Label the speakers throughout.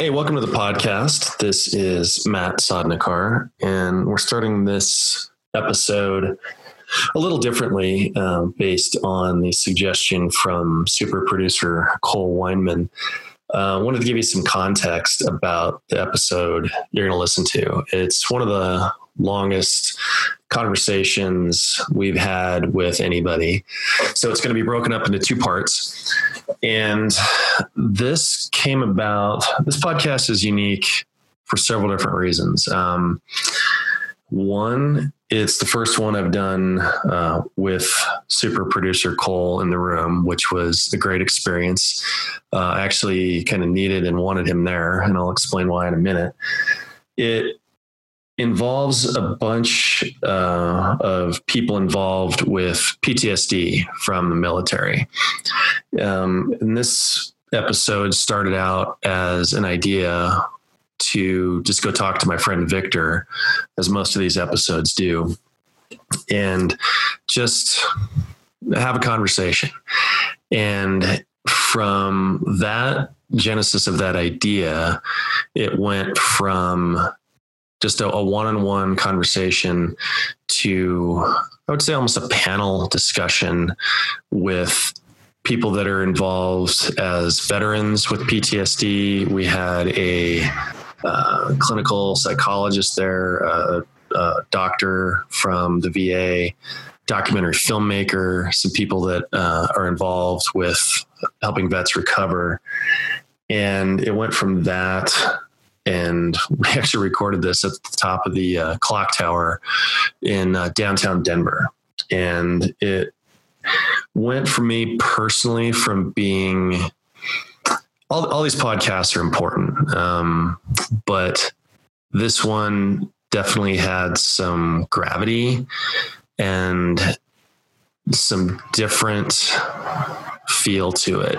Speaker 1: Hey, welcome to the podcast. This is Matt Sodnikar, and we're starting this episode a little differently um, based on the suggestion from super producer Cole Weinman. I uh, wanted to give you some context about the episode you're going to listen to. It's one of the longest conversations we've had with anybody. So it's going to be broken up into two parts. And this came about, this podcast is unique for several different reasons. Um, one, it's the first one I've done uh, with super producer Cole in the room, which was a great experience. Uh, I actually kind of needed and wanted him there, and I'll explain why in a minute. It involves a bunch uh, of people involved with PTSD from the military. Um, and this episode started out as an idea to just go talk to my friend Victor, as most of these episodes do, and just have a conversation. And from that genesis of that idea, it went from just a, a one-on-one conversation to I would say almost a panel discussion with people that are involved as veterans with PTSD. We had a uh, clinical psychologist there, a, a, doctor from the VA, documentary filmmaker, some people that uh, are involved with helping vets recover. And it went from that and we actually recorded this at the top of the uh, clock tower in uh, downtown Denver. And it went for me personally from being all, all these podcasts are important, um, but this one definitely had some gravity and some different feel to it.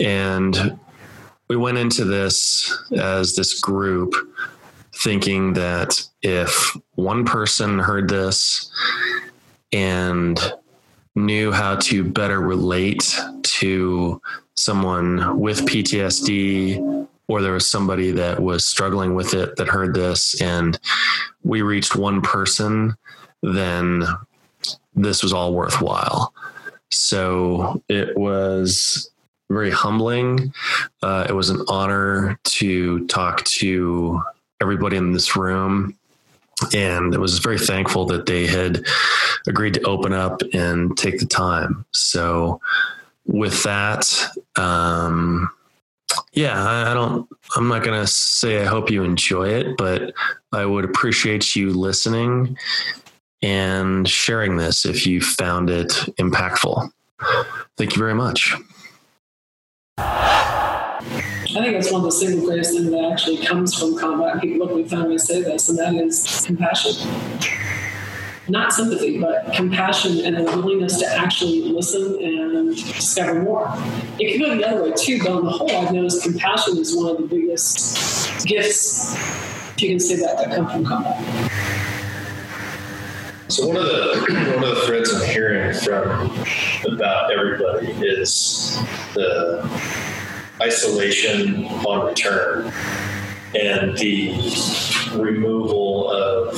Speaker 1: And we went into this as this group thinking that if one person heard this and knew how to better relate to someone with PTSD or there was somebody that was struggling with it that heard this and we reached one person, then this was all worthwhile. So it was very humbling. Uh, it was an honor to talk to everybody in this room. And I was very thankful that they had agreed to open up and take the time. So, with that, um, yeah, I, I don't, I'm not going to say I hope you enjoy it, but I would appreciate you listening and sharing this if you found it impactful. Thank you very much.
Speaker 2: I think that's one of the single greatest things that actually comes from combat. People look, we finally say this, and that is compassion. Not sympathy, but compassion and the willingness to actually listen and discover more. It can go the other way too, but on the whole, I've noticed compassion is one of the biggest gifts, if you can say that, that come from combat.
Speaker 1: So one of the one of the threads I'm hearing from about everybody is the isolation on return and the removal of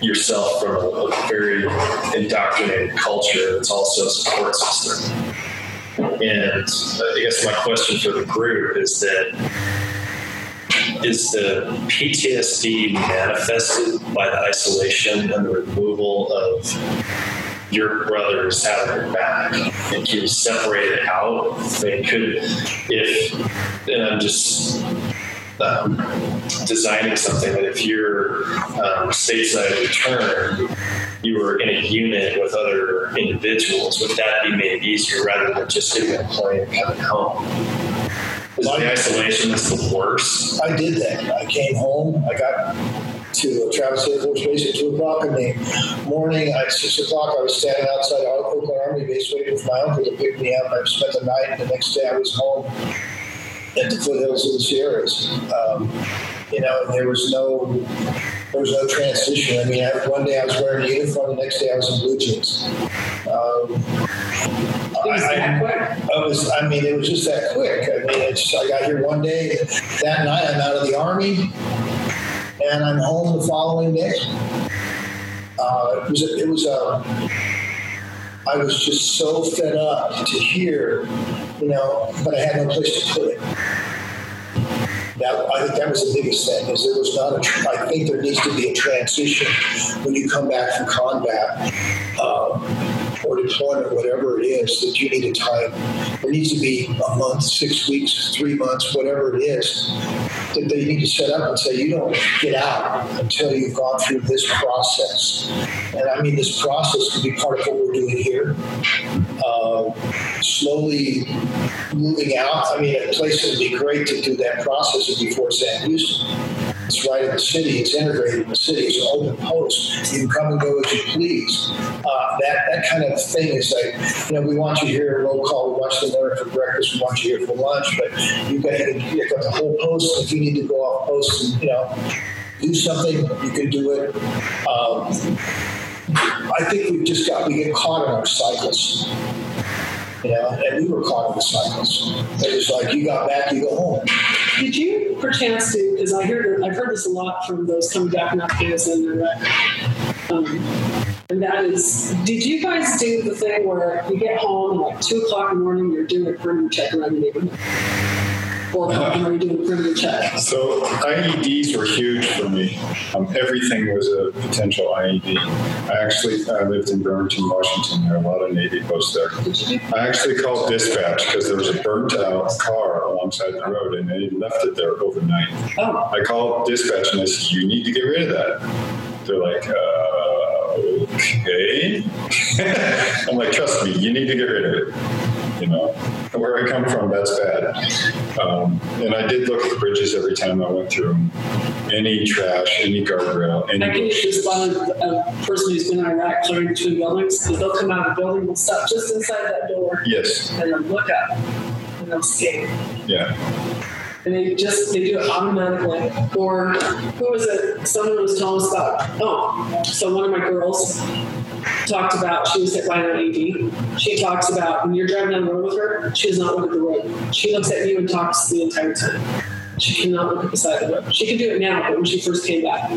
Speaker 1: yourself from a, very indoctrinated culture that's also a support system. And I guess my question for the group is that is the PTSD manifested by the isolation and the removal of your brothers having your back and you separate it out? They could, if, and I'm just um, designing something that if you're um, stateside return, you were in a unit with other individuals, would that be made easier rather than just getting a plane and coming home? Is the isolation that's the worst?
Speaker 3: I did that. I came home. I got to Travis Air Force Base at 2 o'clock in the morning. At 6 o'clock, I was standing outside our Oakland Army Base waiting for my uncle to pick me up. I spent the night, and the next day I was home at the foothills of the Sierras. Um, you know, there was no there was no transition. I mean, I, one day I was wearing a uniform, the next day I was in blue jeans. Um,
Speaker 2: was
Speaker 3: I-
Speaker 2: that quick?
Speaker 3: I was, I mean, it was just that quick. I mean, it's, I got here one day, that night I'm out of the army, and I'm home the following day. Uh, it was, it was, uh, I was just so fed up to hear, you know, but I had no place to put it. That, I think that was the biggest thing, is there was not a, I think there needs to be a transition when you come back from combat, um, or deployment, whatever it is, that you need a time. There needs to be a month, six weeks, three months, whatever it is, that they need to set up and say, you don't get out until you've gone through this process. And I mean, this process could be part of what we're doing here. Uh, slowly moving out. I mean, a place would be great to do that process would be Fort Sam Houston. It's right in the city. It's integrated in the city. It's an open post. You can come and go as you please. Uh, that that kind of thing is like, you know, we want you here at roll call. We want you learn for breakfast. We want you here for lunch. But you've got, you've got the whole post. If you need to go off post and, you know, do something, you can do it. Um, I think we've just got, we get caught in our cycles. You know, and we were caught in the cycles. It was like, you got back, you go home.
Speaker 2: Did you perchance to, because I heard, I've heard this a lot from those coming back from Afghanistan and. Um, and that is, did you guys do the thing where you get home and like two o'clock in the morning, you're doing a perimeter check around the neighborhood? Four o'clock in the morning, you're a check.
Speaker 4: So IEDs were huge for me. Um, everything was a potential IED. I actually I lived in Bremerton, Washington. There are a lot of Navy posts there.
Speaker 2: Do?
Speaker 4: I actually called dispatch because there was a burnt out car alongside the road and they left it there overnight.
Speaker 2: Oh,
Speaker 4: I called dispatch and I said, "You need to get rid of that." They're like, uh, "Okay." I'm like, "Trust me, you need to get rid of it." You know, where I come from, that's bad. Um, and I did look at the bridges every time I went through. Any trash, any guardrail, any
Speaker 2: I can just find a, a person who's been in Iraq clearing between buildings, because they'll come out of the building, they'll stop just inside that door,
Speaker 4: yes,
Speaker 2: and they'll look up, and they'll scan.
Speaker 4: yeah.
Speaker 2: And they just they do it automatically. Or who was it? Someone was telling us about. Oh, so one of my girls talked about she was hit by an. She talks about when you're driving down the road with her, she does not look at the road. She looks at you and talks the entire time. She cannot look at the side of the road. She can do it now, but when she first came back,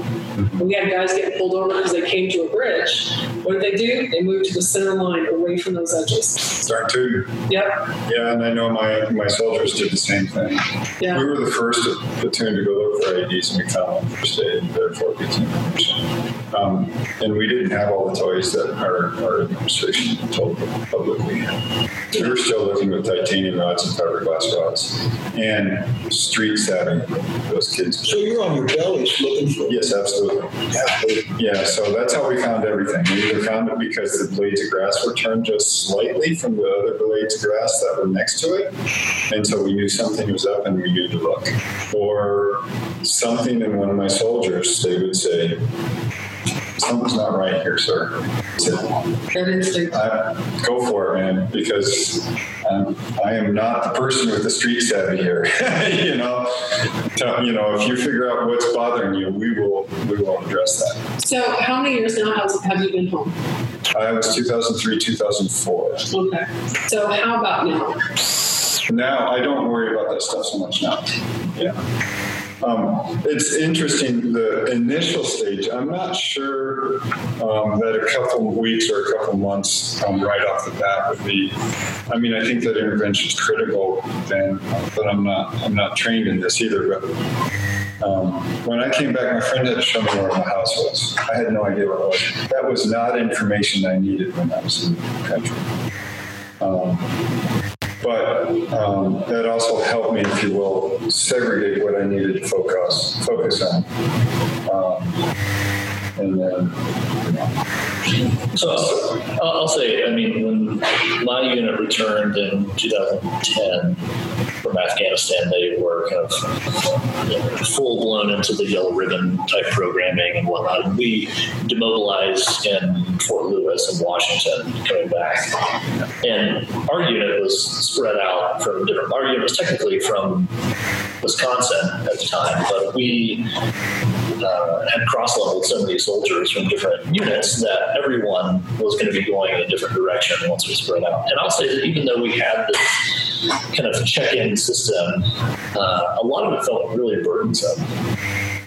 Speaker 2: we had guys getting pulled over because they came to a bridge, what did they do? They moved to the center line away from those edges.
Speaker 4: Start to
Speaker 2: Yep.
Speaker 4: Yeah, and I know my, my soldiers did the same thing.
Speaker 2: Yeah.
Speaker 4: We were the first platoon to go look for IEDs, and we found one first aid, and therefore platoon members. Um, and we didn't have all the toys that our, our administration told the public we had. We were still looking with titanium rods and fiberglass rods, and street savvy, those kids.
Speaker 3: So you're on your bellies looking for
Speaker 4: Yes, absolutely.
Speaker 3: halfway.
Speaker 4: Yeah, so that's how we found everything. We either found it because the blades of grass were turned just slightly from the other blades of grass that were next to it, and so we knew something was up and we knew to look. Or something in one of my soldiers, they would say, something's not right here, sir. Said. I, go for it, man, because um, I am not the person with the street savvy here. you know, Tell- you know, if you figure out what's bothering you, we will we will address that.
Speaker 2: So, how many years now has, have you been home?
Speaker 4: I was 2003, 2004.
Speaker 2: Okay. So, how about now?
Speaker 4: Now I don't worry about that stuff so much now. Yeah. Um, it's interesting. The initial stage, I'm not sure um, that a couple of weeks or a couple of months um, right off the bat would be. I mean, I think that intervention is critical then, but I'm not. I'm not trained in this either. But um, when I came back, my friend had to show me where my house was. I had no idea where it was. That was not information I needed when I was in the country. Um, but um, that also helped me, if you will, segregate what I needed to focus focus on. Um, and then,
Speaker 5: So I'll I'll say, I mean, when my unit returned in 2010 from Afghanistan, they were kind of you know, full blown into the yellow ribbon type programming and whatnot. We demobilized in Fort Lewis in Washington coming back. And our unit was spread out from different, our unit was technically from Wisconsin at the time, but we uh, had cross leveled so many soldiers from different units that everyone was going to be going in a different direction once we spread out. And I'll say that even though we had this kind of check in system, uh, a lot of it felt really burdensome.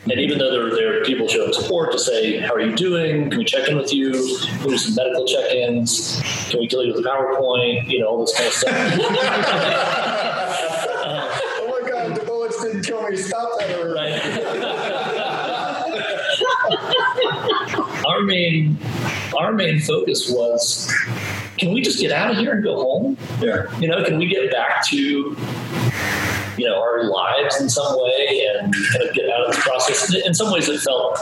Speaker 5: And even though there were there people showing support to say, "How are you doing? Can we check in with you? Can we do some medical check-ins? Can we tell you with a PowerPoint? You know, all this kind of stuff."
Speaker 4: oh my God, the bullets didn't kill me. Stop that already.
Speaker 5: right. our main our main focus was can we just get out of here and go home?
Speaker 4: Yeah.
Speaker 5: You know, can we get back to you know our lives in some way and kind of get out of this process. In some ways, it felt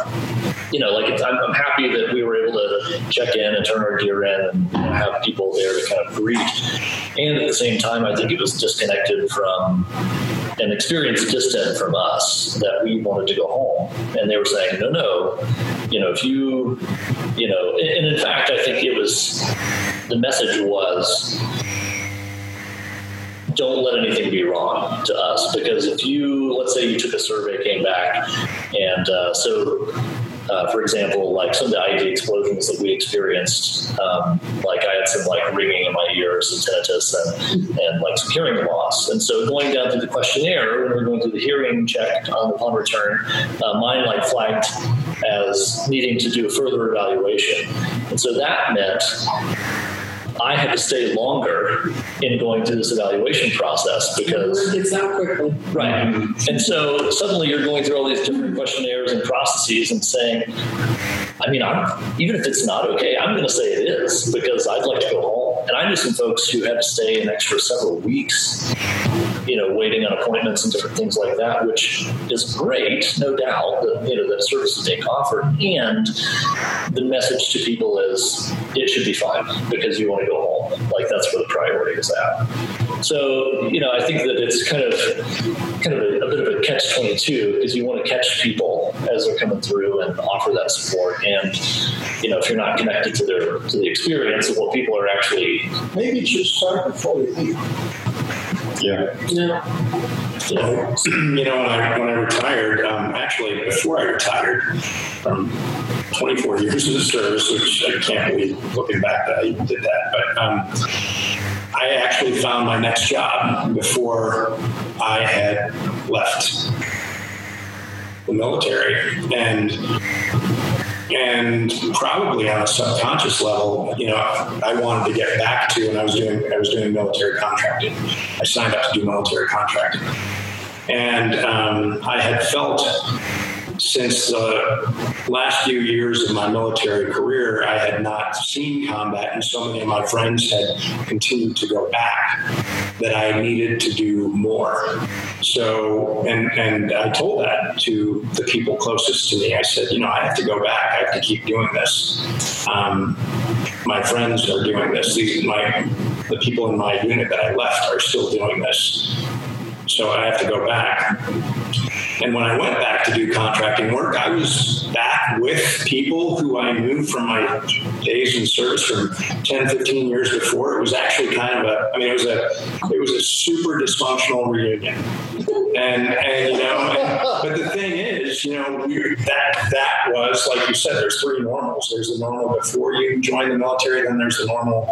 Speaker 5: you know like I'm, I'm, happy that we were able to check in and turn our gear in and you know, have people there to kind of greet. And at the same time, I think it was disconnected from an experience distant from us that we wanted to go home. And they were saying, no, no, you know, if you, you know, and in fact, I think it was the message was don't let anything be wrong to us because if you let's say you took a survey came back and uh, so uh, for example, like some of the IED explosions that we experienced, um, like I had some like ringing in my ears and tinnitus and, and like some hearing loss. And so going down through the questionnaire, when we are going through the hearing check on upon return, uh, mine like flagged as needing to do a further evaluation. And so that meant I had to stay longer in going through this evaluation process because
Speaker 2: it gets out quickly.
Speaker 5: Right. Mm-hmm. And so suddenly you're going through all these different questionnaires and processes and saying, I mean, I'm, even if it's not okay, I'm going to say it is because I'd like to go home. I knew some folks who had to stay an extra several weeks, you know, waiting on appointments and different things like that, which is great, no doubt, that, you know, that service is being offered. And the message to people is it should be fine because you want to go home. Like that's where the priority is at. So, you know, I think that it's kind of kind of a, a bit of a catch 22 because you want to catch people as they're coming through and offer that support. And, you know, if you're not connected to their to the experience of what people are actually
Speaker 3: maybe just start before we leave.
Speaker 4: Yeah.
Speaker 2: Yeah.
Speaker 6: Yeah. You know, when I, when I retired, um, actually, before I retired from 24 years of service, which I can't believe looking back that I even did that, but um, I actually found my next job before I had left the military. And and probably on a subconscious level, you know, I wanted to get back to when I was doing I was doing military contracting. I signed up to do military contracting, and um, I had felt since the last few years of my military career, I had not seen combat, and so many of my friends had continued to go back, that I needed to do more. So, and, and I told that to the people closest to me. I said, you know, I have to go back. I have to keep doing this. Um, my friends are doing this. These, my, the people in my unit that I left are still doing this. So I have to go back. And when I went back to do contracting work, I was back with people who I knew from my days in service from 10, 15 years before. It was actually kind of a, I mean, it was a, it was a super dysfunctional reunion. And, and you know, and, but the thing is, you know, we, that, that was, like you said, there's three normals. There's the normal before you join the military, then there's the normal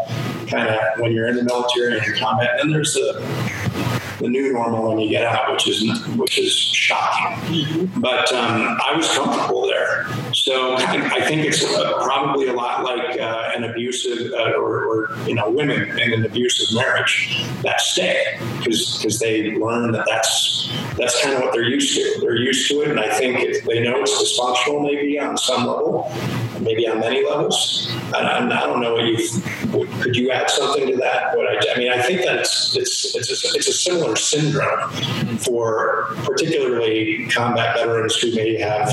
Speaker 6: kind of when you're in the military and in combat, and then there's the, the new normal when you get out, which is which is shocking. But um, I was comfortable there, so I think it's probably a lot like uh, an abusive uh, or, or, you know women in an abusive marriage that stay because because they learn that that's that's kind of what they're used to. They're used to it, and I think if they know it's dysfunctional, maybe on some level, maybe on many levels. I, I don't know what you could you add something to that. What I, I mean, I think that it's it's it's a, it's a similar similar syndrome for particularly combat veterans who may have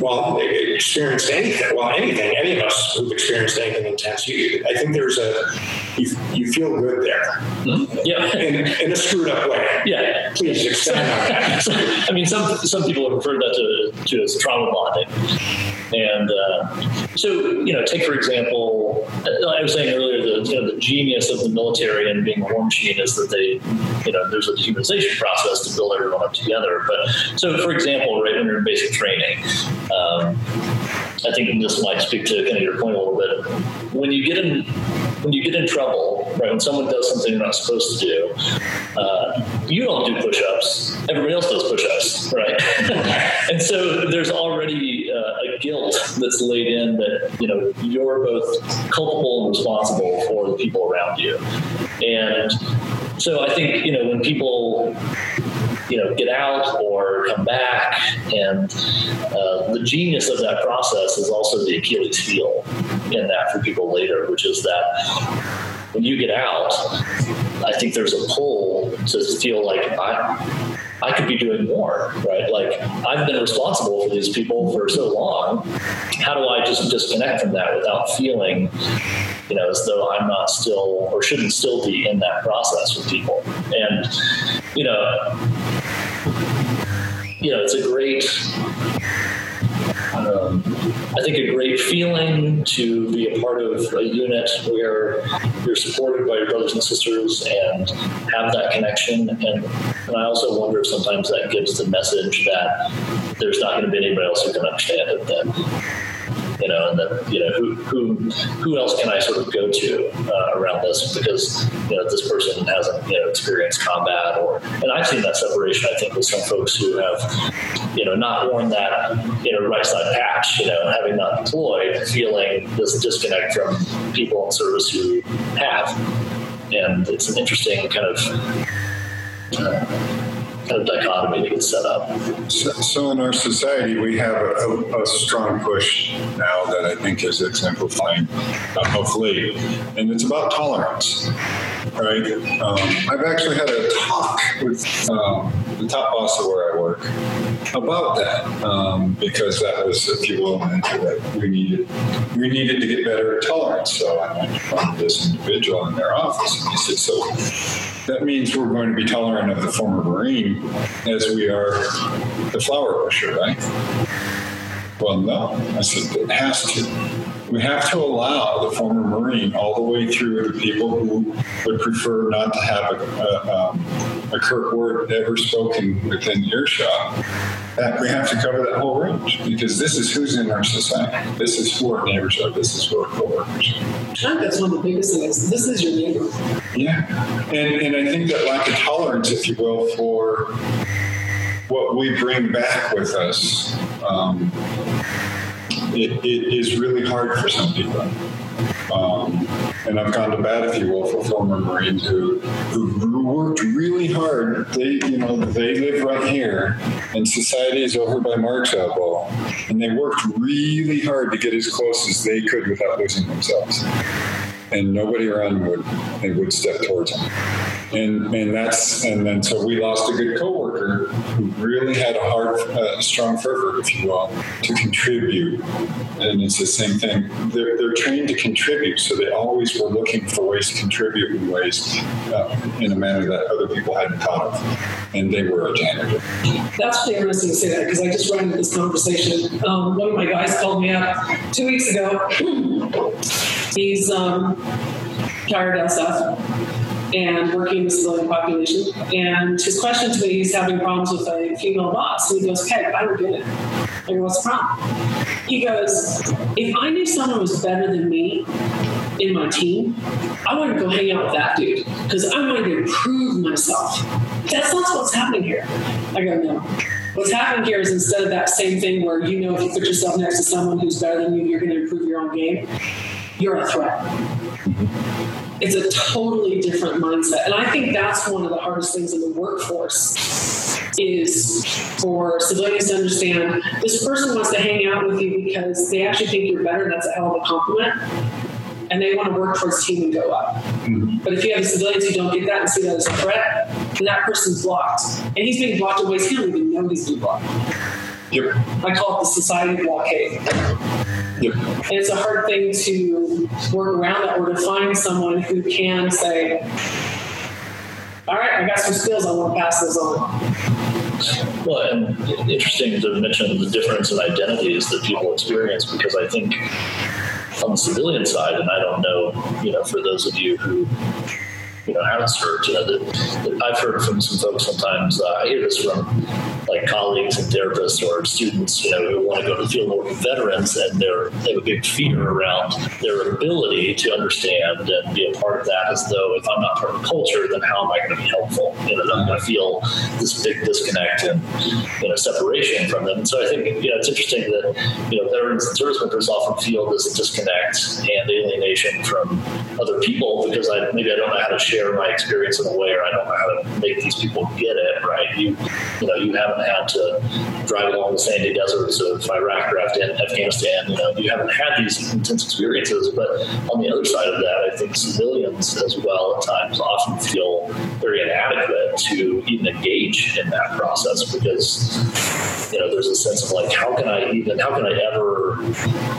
Speaker 6: well, experienced anything, well, anything, any of us who've experienced anything intense, you, I think there's a, you, you feel good there.
Speaker 5: Mm-hmm. Yeah.
Speaker 6: In, in, a screwed up way.
Speaker 5: Yeah.
Speaker 6: Please extend on
Speaker 5: that. I mean, some, some people have referred that to, to as trauma bonding. And uh, so, you know, take for example, I was saying earlier that you know the genius of the military and being a war machine is that they, you know, there's a dehumanization process to build everyone up together. But so, for example, right when you're in basic training. Um, I think this might speak to kind of your point a little bit. When you get in when you get in trouble, right, when someone does something you're not supposed to do, uh, you don't do push-ups. Everybody else does push-ups, right? and so there's already uh, a guilt that's laid in that you know you're both culpable and responsible for the people around you, and so I think you know when people you know get out or come back and uh, the genius of that process is also the achilles heel in that for people later which is that when you get out i think there's a pull to feel like i I could be doing more, right? Like I've been responsible for these people for so long. How do I just disconnect from that without feeling, you know, as though I'm not still or shouldn't still be in that process with people? And, you know, you know, it's a great, um, I think, a great feeling to be a part of a unit where you're supported by your brothers and sisters and have that connection. And, and I also wonder if sometimes that gives the message that there's not going to be anybody else who can understand it then you know, and then you know who who who else can I sort of go to uh, around this because you know this person hasn't you know experienced combat or and I've seen that separation I think with some folks who have you know not worn that you know right side patch you know having not deployed feeling this disconnect from people in service who have and it's an interesting kind of. Uh, kind of dichotomy that gets set up.
Speaker 4: So, so in our society, we have a, a, strong push now that I think is exemplifying uh, hopefully, and it's about tolerance, right? Um, I've actually had a talk with um, the top boss of where I work about that um, because that was, if you will, that we needed we needed to get better at tolerance. So I went to this individual in their office, and he said, "So." that means we're going to be tolerant of the former Marine as we are the flower pusher, right? Well, no. I said, it has to. We have to allow the former Marine all the way through the people who would prefer not to have a, a, um, a Kirk word ever spoken within earshot. That we have to cover that whole range because this is who's in our society. This is who our neighbors are. This is who our coworkers
Speaker 2: are. I think that's one of the biggest things. This is your neighbor.
Speaker 4: Yeah, and and I think that lack of tolerance, if you will, for what we bring back with us. Um, it, it is really hard for some people. Um, and I've gone to bat, if you will, for former Marines who who worked really hard. They, you know, they live right here, and society is over by Mark's elbow, and they worked really hard to get as close as they could without losing themselves and nobody around would would step towards him. And and that's and then so we lost a good coworker who really had a hard, uh, strong fervor, if you will, to contribute. And it's the same thing. They're, they're trained to contribute, so they always were looking for ways to contribute in ways uh, in a manner that other people hadn't thought of. And they were a janitor.
Speaker 2: That's really interesting to say that because I just ran into this conversation. Um, one of my guys called me up two weeks ago. He's um, retired SF and working with the civilian population. And his question to me, he's having problems with a female boss. And he goes, "Okay, I don't get it. What's the problem? He goes, if I knew someone was better than me in my team, I want to go hang out with that dude because I wanted to improve myself. That's not what's happening here. I go, no. What's happening here is instead of that same thing where you know if you put yourself next to someone who's better than you, you're going to improve your own game you're a threat. It's a totally different mindset. And I think that's one of the hardest things in the workforce is for civilians to understand this person wants to hang out with you because they actually think you're better. That's a hell of a compliment. And they want to work towards team and go up. Mm-hmm. But if you have civilians who don't get that and see that as a threat, then that person's blocked. And he's being blocked in ways he don't even know he's being blocked.
Speaker 4: Yep.
Speaker 2: I call it the society blockade.
Speaker 4: Yep.
Speaker 2: And it's a hard thing to work around that or to find someone who can say, all right, I got some skills, I want to pass those on.
Speaker 5: Well, and interesting to mention the difference in identities that people experience because I think on the civilian side, and I don't know, you know, for those of you who you know, haven't. You know, that, that I've heard from some folks sometimes. Uh, I hear this from like colleagues and therapists or students, you know, who want to go to the field work veterans, and they're they have a big fear around their ability to understand and be a part of that. As though if I'm not part of the culture, then how am I going to be helpful? You know, I'm going to feel this big disconnect and you know separation from them. And so I think you know it's interesting that you know veterans and service members often feel this disconnect and alienation from other people because I maybe I don't know how to share my experience in a way, or I don't know how to make these people get it. Right? You, you know, you haven't had to drive along the sandy deserts of Iraq or Afghanistan. You know, you haven't had these intense experiences. But on the other side of that, I think civilians as well at times often feel very inadequate to even engage in that process because you know there's a sense of like how can I even how can I ever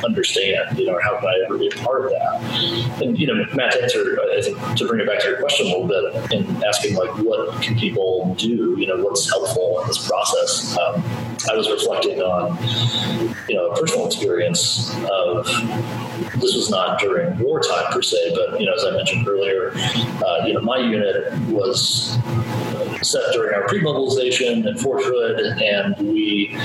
Speaker 5: understand you know how can I ever be a part of that? And you know Matt to answer I think to bring it back to your question a little bit and asking like what can people do you know what's helpful in this process? Um, I was reflecting on you know a personal experience of this was not during wartime per se but you know as I mentioned earlier uh, you know my unit was set during our pre-mobilization at Fort Hood, and we,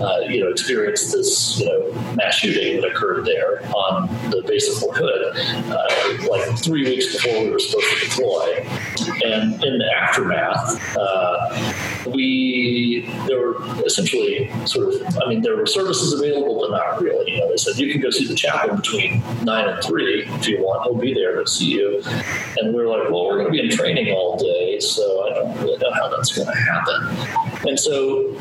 Speaker 5: uh, you know, experienced this, you know, mass shooting that occurred there on the base of Fort Hood, uh, like three weeks before we were supposed to deploy. And in the aftermath, uh, we there were essentially sort of, I mean, there were services available, but not really. You know, they said you can go see the chaplain between nine and three if you want. He'll be there to see you. And we were like, well, we're going to be in training all day, so I don't really know how that's going to happen. And so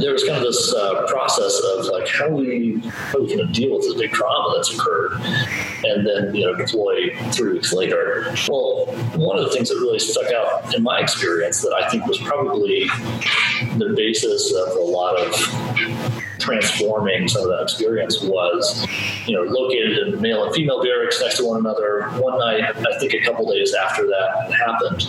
Speaker 5: there was kind of this uh, process of like how we how we can deal with this big trauma that's occurred, and then you know deploy three weeks later. Well, one of the things that really stuck out in my experience that I think was probably the basis of a lot of transforming some of that experience was, you know, located in the male and female barracks next to one another. One night, I think a couple days after that happened,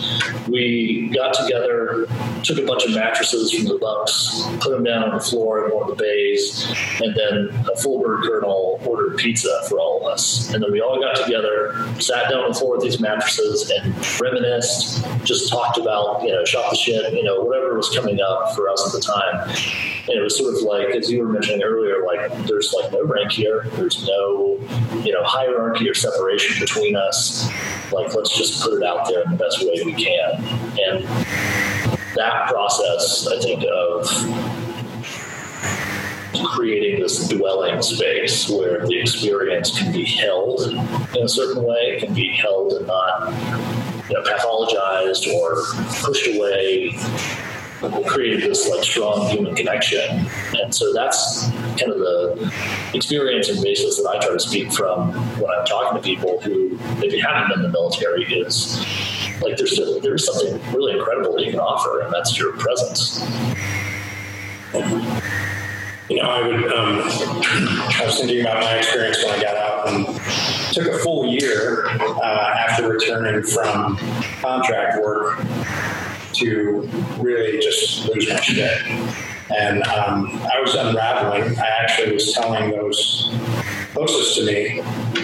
Speaker 5: we got together, took a bunch of mattresses from the bunks, put them down on the floor in one of the bays, and then a bird colonel ordered pizza for all of us. And then we all got together, sat down on the floor with these mattresses, and reminisced, just talked about, you know, shot the shit, you know, whatever was coming up for us at the time. And it was sort of like, as you were mentioning earlier, like there's like no rank here. There's no, you know, hierarchy or separation between us. Like let's just put it out there in the best way we can. And that process, I think, of creating this dwelling space where the experience can be held in a certain way, can be held and not you know, pathologized or pushed away created this like strong human connection. And so that's kind of the experience and basis that I try to speak from when I'm talking to people who maybe haven't been in the military is like there's there's something really incredible that you can offer, and that's your presence.
Speaker 6: You know, I would. Um, I was thinking about my experience when I got out and took a full year uh, after returning from contract work to really just lose my shit. And um, I was unraveling. I actually was telling those closest to me,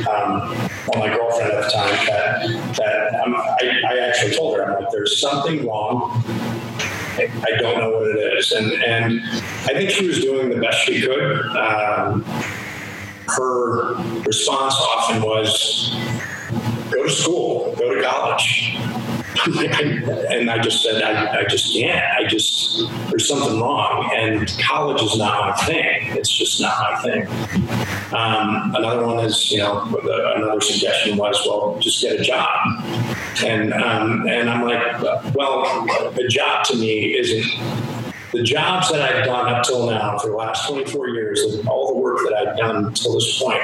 Speaker 6: um, well, my girlfriend at the time, that that um, I, I actually told her, I'm like, there's something wrong. I, don't know what it is, and and I think she was doing the best she could. Um, her response often was, "Go to school, go to college." And I just said, I, I just can't. I just, there's something wrong. And college is not my thing. It's just not my thing. Um, another one is, you know, another suggestion was, well, just get a job. And, um, and I'm like, well, a job to me isn't the jobs that I've done up till now for the last 24 years, and all the work that I've done until this point,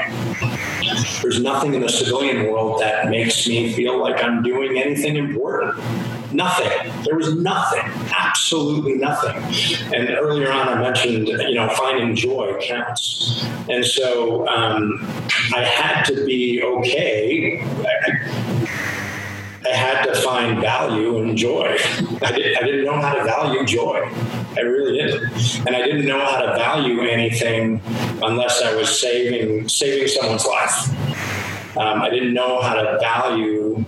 Speaker 6: there's nothing in the civilian world that makes me feel like I'm doing anything important. Nothing. There was nothing. Absolutely nothing. And earlier on, I mentioned, you know, finding joy counts. And so um, I had to be okay. I, I had to find value and joy. I, did, I didn't know how to value joy. I really didn't, and I didn't know how to value anything unless I was saving saving someone's life. Um, I didn't know how to value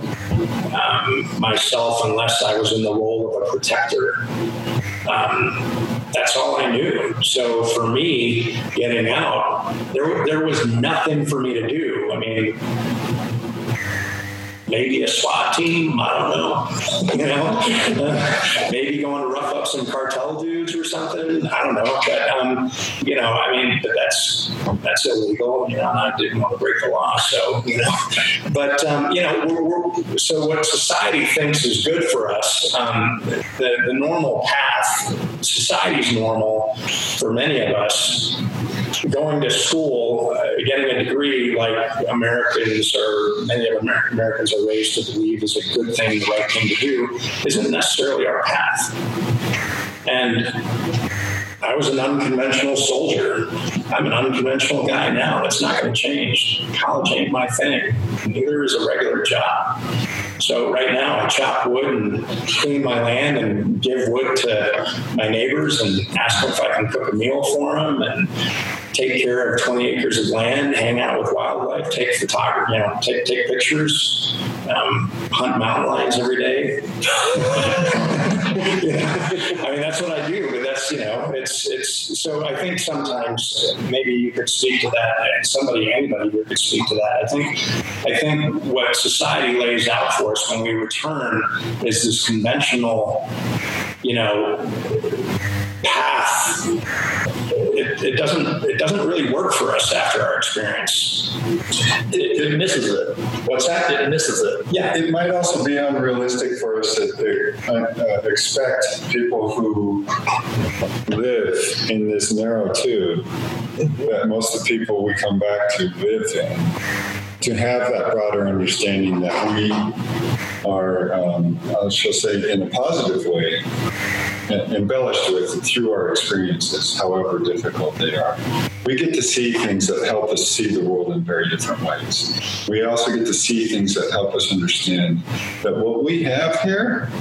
Speaker 6: um, myself unless I was in the role of a protector. Um, that's all I knew. So for me, getting out, there there was nothing for me to do. I mean, maybe a SWAT team. I don't know. You know, maybe going to rough up some cartel dudes or something. I don't know. But um, you know, I mean, but that's that's illegal. You know, I didn't want to break the law, so you know. But um, you know, we're, we're, so what society thinks is good for us, um, the the normal path, society's normal for many of us going to school, uh, getting a degree like Americans or many of Amer- Americans are raised to believe is a good thing, the right thing to do, isn't necessarily our path. And I was an unconventional soldier. I'm an unconventional guy now. It's not going to change. College ain't my thing. Neither is a regular job. So right now, I chop wood and clean my land and give wood to my neighbors and ask them if I can cook a meal for them and take care of 20 acres of land, hang out with wildlife, take photography, you know, take take pictures, um, hunt mountain lions every day. yeah. I mean, that's what I do. But that's you know, it's it's. So I think sometimes maybe you could speak to that, and somebody, anybody here could speak to that. I think I think what society lays out for us when we return is this conventional, you know, path it, it, doesn't it doesn't really work for us after our experience.
Speaker 5: It, it, misses it.
Speaker 6: What's that?
Speaker 5: It misses it.
Speaker 4: Yeah, it might also be unrealistic for us to uh, expect people who live in this narrow tube that most of the people we come back to live in to have that broader understanding that we are, um, I shall say, in a positive way, embellished with through our experiences, however difficult they are. We get to see things that help us see the world in very different ways. We also get to see things that help us understand that what we have here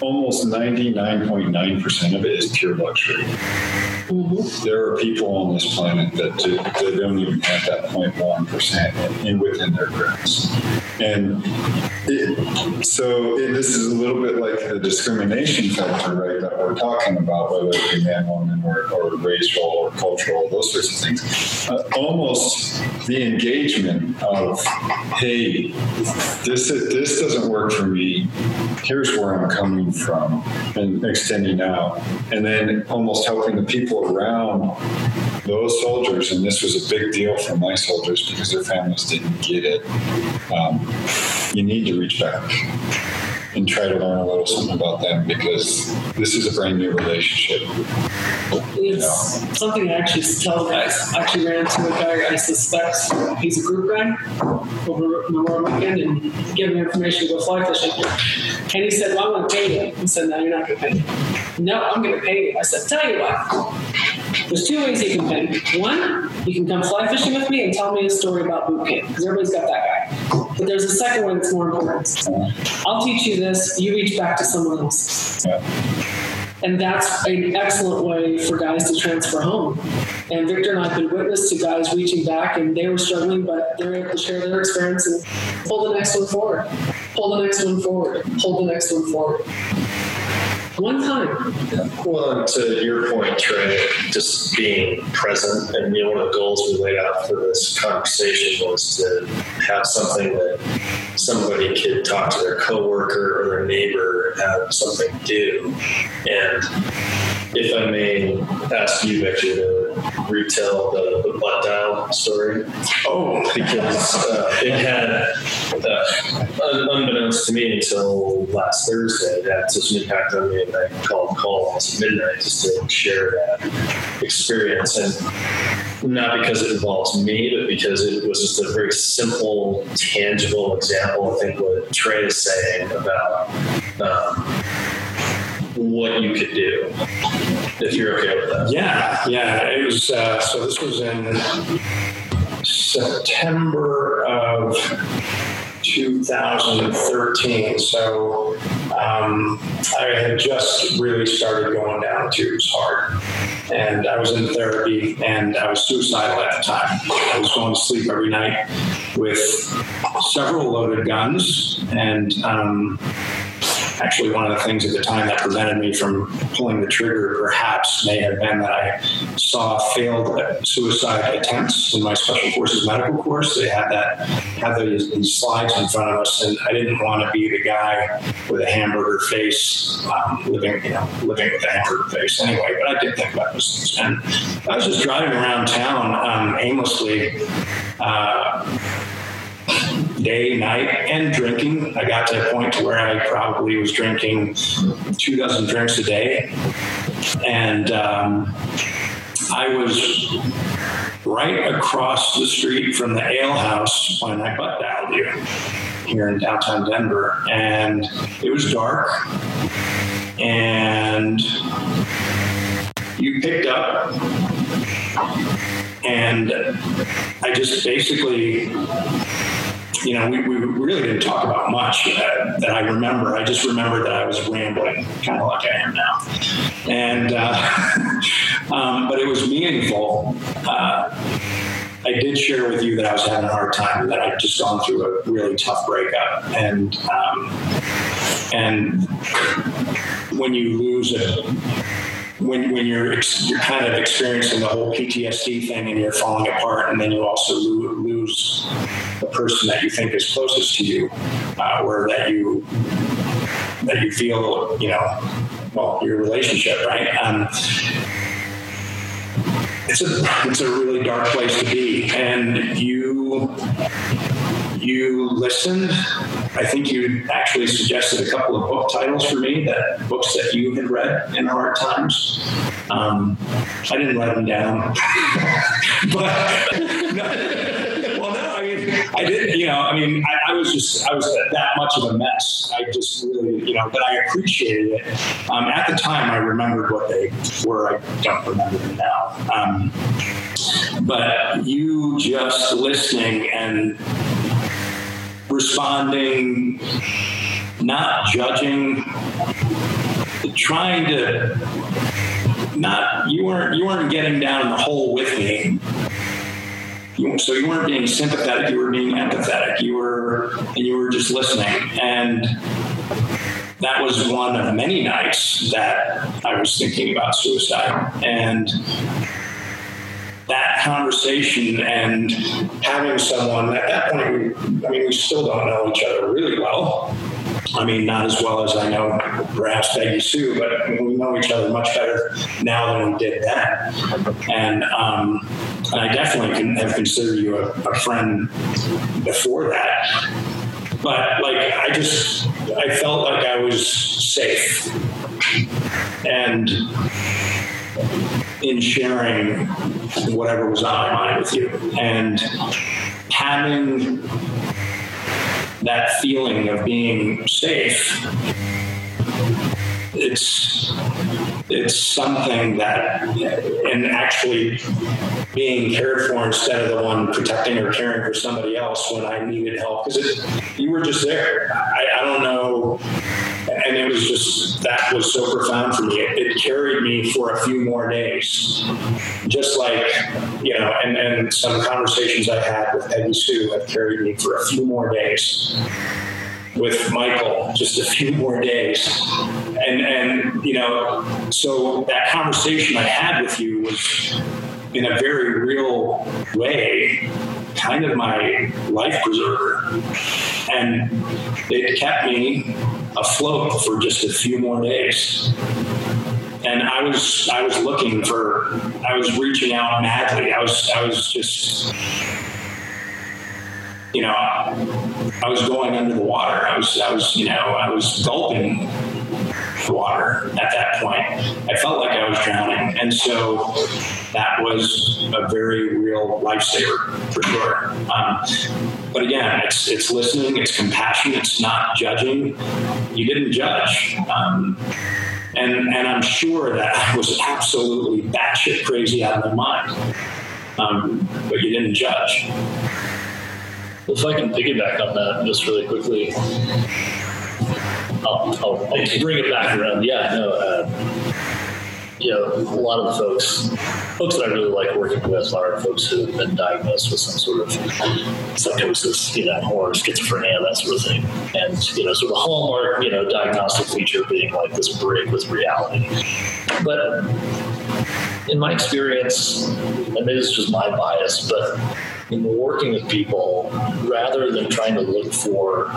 Speaker 4: almost 99.9% of it is pure luxury. Mm-hmm. There are people on this planet that, do, that don't even have that 0.1% in, within their grasp. And it, so it, this is a little bit like the discrimination factor, right, that we're talking about, whether it be man, woman, or, or racial or cultural, those sorts of things. Uh, almost the engagement of, hey, this, this doesn't work for me. Here's where I'm coming from and extending out. And then almost helping the people around those soldiers. And this was a big deal for my soldiers because their families didn't get it. Um, you need to reach back and try to learn a little something about them because this is a brand new relationship.
Speaker 2: It's you know. something I actually tell guys. I actually ran into a guy I suspect he's a group guy over Memorial Weekend and gave me information to go fly fishing. And he said, Well, I'm going to pay you. I said, No, you're not going to pay me. No, I'm going to pay you. I said, Tell you what. There's two ways you can pay me. One, you can come fly fishing with me and tell me a story about boot camp because everybody's got that guy. But there's a second one that's more important. I'll teach you this, you reach back to someone else. And that's an excellent way for guys to transfer home. And Victor and I have been witness to guys reaching back and they were struggling, but they're able to share their experience and pull the next one forward, pull the next one forward, pull the next one forward. One time.
Speaker 1: Well, to your point, Trey, just being present, and you know, one of the goals we laid out for this conversation was to have something that somebody could talk to their coworker or their neighbor, have something do, and if I may ask you, Victor, to retell the, the butt dial story.
Speaker 6: Oh,
Speaker 1: because uh, it had, uh, unbeknownst to me until last Thursday, it had such an impact on me. And I called calls at midnight just to share that experience. And not because it involves me, but because it was just a very simple, tangible example. I think what Trey is saying about. Um, what you could do if you're okay with that.
Speaker 6: Yeah, yeah. It was uh, so. This was in September of 2013. So um, I had just really started going down tubes hard. And I was in therapy and I was suicidal at the time. I was going to sleep every night with several loaded guns and um, actually one of the things at the time that prevented me from pulling the trigger perhaps may have been that I saw failed suicide attempts in my special forces medical course. They had that had these, these slides in front of us, and I didn't want to be the guy with a hamburger face, um, living you know living with a hamburger face anyway. But I did think about those things, and I was just driving around town um, aimlessly. Uh, day, night, and drinking. I got to a point to where I probably was drinking two dozen drinks a day, and um, I was right across the street from the ale house when I butt dialed you here in downtown Denver, and it was dark, and you picked up. And I just basically you know, we, we really didn't talk about much uh, that I remember. I just remember that I was rambling, kind of like I am now. And, uh, um, but it was meaningful. Uh, I did share with you that I was having a hard time that I'd just gone through a really tough breakup. And, um, and when you lose a, when when you're you're kind of experiencing the whole PTSD thing and you're falling apart, and then you also lo- lose the person that you think is closest to you, uh, or that you that you feel you know, well, your relationship, right? Um, it's a it's a really dark place to be, and you you listened. I think you actually suggested a couple of book titles for me, that books that you had read in hard times. Um, I didn't write them down, but I didn't, You know, I mean, I, I, was just, I was that much of a mess. I just really, you know, but I appreciated it. Um, at the time, I remembered what they were. I don't remember them now. Um, but you just listening and responding, not judging, trying to not you weren't you weren't getting down in the hole with me. So you weren't being sympathetic, you were being empathetic. You were and you were just listening. And that was one of many nights that I was thinking about suicide. And that conversation and having someone at that point, we, I mean, we still don't know each other really well. I mean, not as well as I know perhaps Peggy Sue, but we know each other much better now than we did then. And, um, I definitely can have considered you a, a friend before that. But like, I just, I felt like I was safe. And in sharing whatever was on my mind with you and having that feeling of being safe it's it's something that and actually being cared for instead of the one protecting or caring for somebody else when I needed help because you were just there. I, I don't know and it was just that was so profound for me. It, it, carried me for a few more days, just like you know, and and some conversations I had with Peggy Sue have carried me for a few more days. With Michael, just a few more days, and and you know, so that conversation I had with you was in a very real way kind of my life preserver. And it kept me afloat for just a few more days. And I was I was looking for I was reaching out madly. I was I was just you know I was going under the water. I was I was you know I was gulping water at that point. I felt like I was drowning. And so that was a very real lifesaver for sure. Um, but again, it's, it's listening, it's compassion, it's not judging. You didn't judge. Um, and, and I'm sure that I was absolutely batshit crazy out of my mind. Um, but you didn't judge.
Speaker 5: If I can piggyback on that just really quickly, I'll, I'll, I'll bring it back around. Yeah, no, uh, you know, a lot of the folks, folks that I really like working with are folks who have been diagnosed with some sort of psychosis, you know, or schizophrenia, that sort of thing. And, you know, so the hallmark, you know, diagnostic feature being like this break with reality. But in my experience, and maybe this is just my bias, but working with people, rather than trying to look for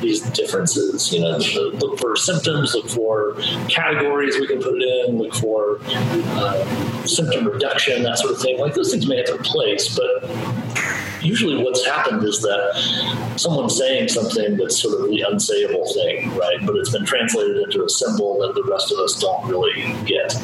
Speaker 5: these differences, you know, look for symptoms, look for categories we can put it in, look for uh, symptom reduction, that sort of thing. Like those things may have their place, but usually what's happened is that someone's saying something that's sort of the unsayable thing, right? But it's been translated into a symbol that the rest of us don't really get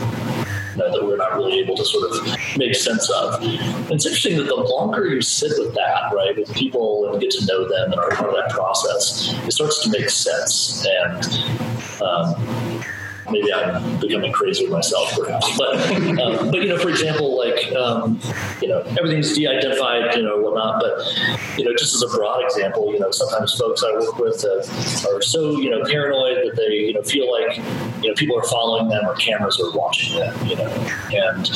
Speaker 5: know, that we're not really able to sort of make sense of. And it's interesting that the longer you sit with that, right, with people and get to know them and are part of that process, it starts to make sense. And um, maybe I'm becoming crazy myself, perhaps. But um, but you know, for example, like um, you know, everything's de-identified, you know, whatnot. But you know, just as a broad example, you know, sometimes folks I work with uh, are so you know paranoid that they you know feel like you know people are following them or cameras are watching them, you know, and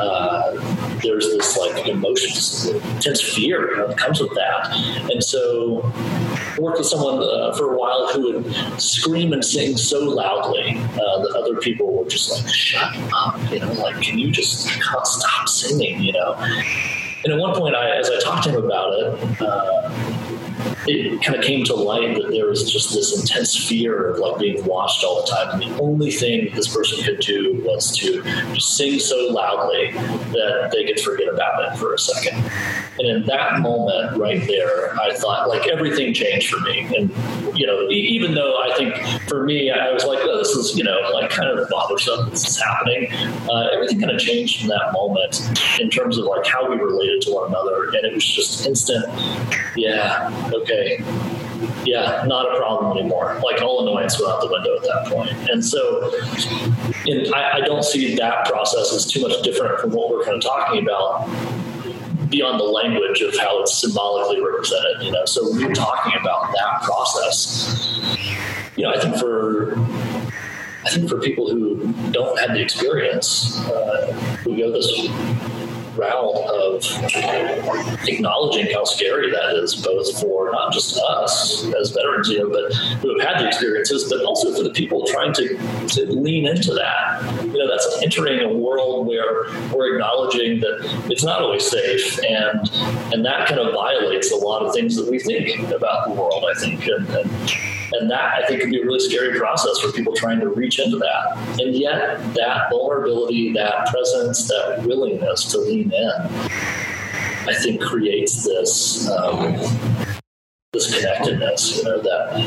Speaker 5: uh, there's this like emotions, intense fear you know, that comes with that, and so worked with someone uh, for a while who would scream and sing so loudly. Uh, other people were just like, shut up, you know, like, can you just stop singing, you know? And at one point, I, as I talked to him about it, uh, it kind of came to light that there was just this intense fear of like being watched all the time. And the only thing this person could do was to sing so loudly that they could forget about it for a second. And in that moment right there, I thought like everything changed for me. And, you know, even though I think for me, I was like, oh, this is, you know, like kind of bothersome. This is happening. Uh, everything kind of changed in that moment in terms of like how we related to one another. And it was just instant, yeah, okay, yeah, not a problem anymore. Like all annoyance went out the window at that point. And so I, I don't see that process as too much different from what we're kind of talking about beyond the language of how it's symbolically represented, you know. So you're talking about that process, you know, I think for I think for people who don't have the experience, uh, who go this route of acknowledging how scary that is, both for not just us as veterans, you know, but who have had the experiences, but also for the people trying to, to lean into that. You know, that's entering a world where we're acknowledging that it's not always safe, and and that kind of violates a lot of things that we think about the world. I think, and, and and that I think can be a really scary process for people trying to reach into that. And yet, that vulnerability, that presence, that willingness to lean in, I think creates this. Um, this connectedness, you know, that,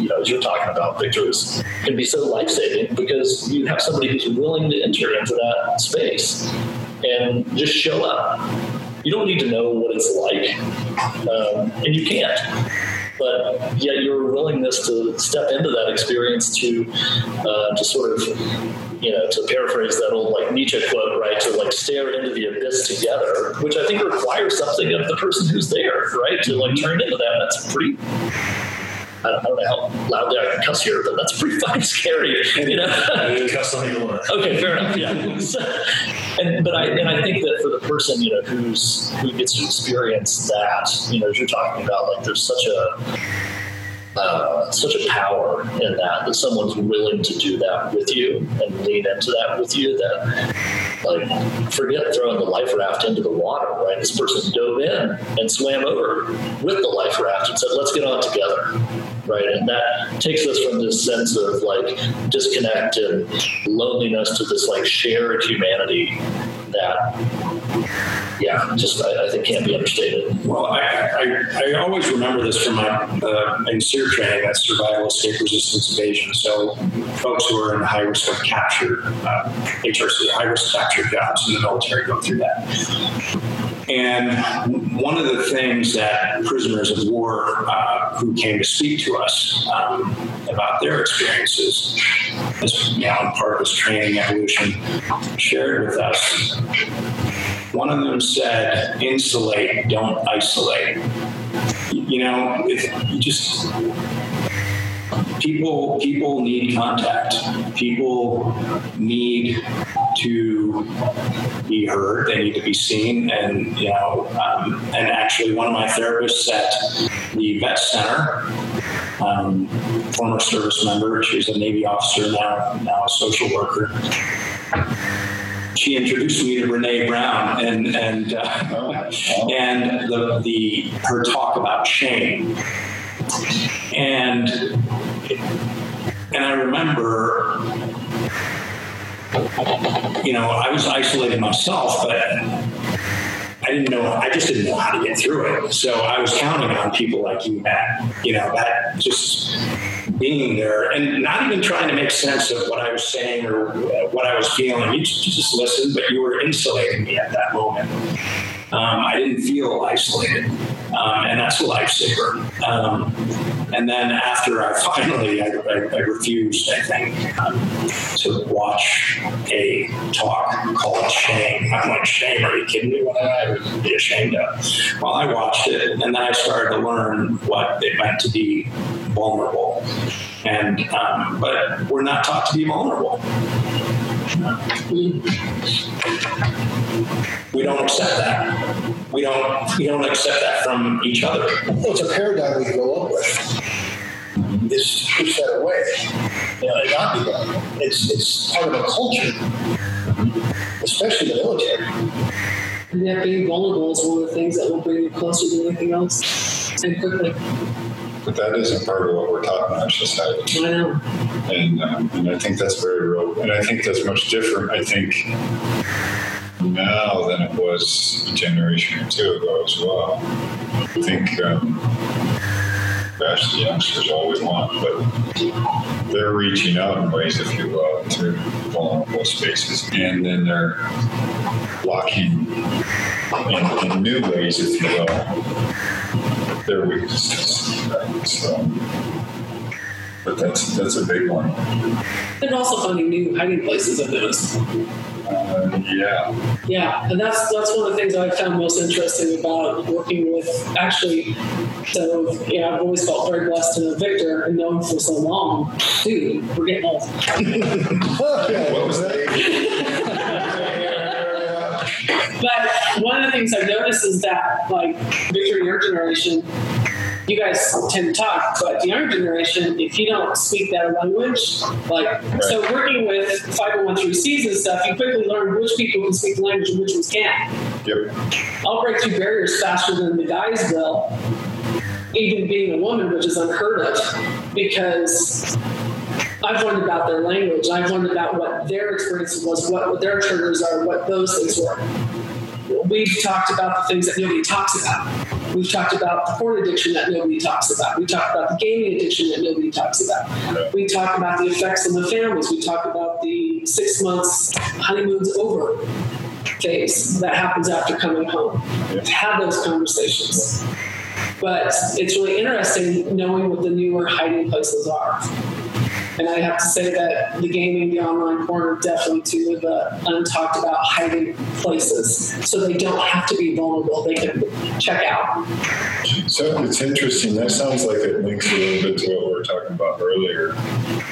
Speaker 5: you know, as you're talking about, Victor's can be so life saving because you have somebody who's willing to enter into that space and just show up. You don't need to know what it's like, um, and you can't but yet your willingness to step into that experience to uh, to sort of you know to paraphrase that old like Nietzsche quote right to like stare into the abyss together which I think requires something of the person who's there right to like turn into that. That's pretty I don't, I don't, know how loudly I can cuss here, but that's pretty fucking scary. You know, cuss Okay, fair enough. Yeah, and but I and I think that for the person you know who's who gets to experience that, you know, as you're talking about, like there's such a uh, such a power in that that someone's willing to do that with you and lean into that with you that like forget throwing the life raft into the water right? This person dove in and swam over with the life raft and said let's get on together right? And that takes us from this sense of like disconnect and loneliness to this like shared humanity that, yeah, just I, I, think can't be understated.
Speaker 6: Well, I, I, I always remember this from my uh, in SERE training, that survival, escape, resistance, evasion. So folks who are in high risk of capture, uh, HRC, high risk capture jobs in the military go through that. And one of the things that prisoners of war uh, who came to speak to us um, about their experiences as know, part of this training evolution shared with us, one of them said, insulate, don't isolate. you know, you just people people need contact. People need to be heard. They need to be seen. And you know, um, and actually, one of my therapists at the vet center, um, former service member, she's a Navy officer now, now a social worker. She introduced me to Brené Brown and and uh, and the the her talk about shame and and I remember, you know, I was isolating myself, but I didn't know. I just didn't know how to get through it. So I was counting on people like you, Matt. You know, that just being there and not even trying to make sense of what I was saying or what I was feeling. You just, listened, but you were insulating me at that moment. Um, I didn't feel isolated, um, and that's a lifesaver. Um, and then after I finally, I, I, I refused, I think, um, to watch a talk called Shame. I'm like, Shame? Are you kidding me? What I would be ashamed of? Well, I watched it, and then I started to learn what it meant to be vulnerable. And um, but we're not taught to be vulnerable. We don't accept that. We don't. We don't accept that from each other.
Speaker 3: Well, it's a paradigm we grow up with. Is to push that away, you know, and not be vulnerable. It's it's part of a culture, especially the military.
Speaker 2: And yet being vulnerable is one of the things that will bring you closer to anything else and quickly.
Speaker 4: But that isn't part of what we're taught in our society.
Speaker 2: I know.
Speaker 4: And, um, and I think that's very real. And I think that's much different, I think, now than it was a generation or two ago as well. I think, um, gosh, the youngsters all we want, but they're reaching out in ways, if you will, through vulnerable spaces. And then they're blocking in, in new ways, if you will, their weaknesses. Right? So, but that's that's a big one.
Speaker 2: And also finding new hiding places of those.
Speaker 4: Uh, yeah.
Speaker 2: Yeah, and that's that's one of the things I found most interesting about working with actually. So yeah, I've always felt very blessed to know Victor and know him for so long. Dude, we're getting old.
Speaker 4: What was that?
Speaker 2: But one of the things I've noticed is that, like, Victor, your generation, you guys tend to talk, but the younger generation, if you don't speak that language, like, so working with 5013Cs and stuff, you quickly learn which people can speak the language and which ones can't.
Speaker 4: Yep.
Speaker 2: I'll break through barriers faster than the guys will, even being a woman, which is unheard of, because I've learned about their language. I've learned about what their experience was, what, their triggers are, what those things were. We've talked about the things that nobody talks about. We've talked about the porn addiction that nobody talks about. We talked about the gaming addiction that nobody talks about. We talk about the effects on the families. We talk about the six months honeymoon's over phase that happens after coming home. Have those conversations. But it's really interesting knowing what the newer hiding places are. And I have to say that the gaming, the online porn are definitely two of the untalked about hiding places. So they don't have to be vulnerable. They can check out.
Speaker 4: So it's interesting. That sounds like it links a little bit to what we were talking about earlier,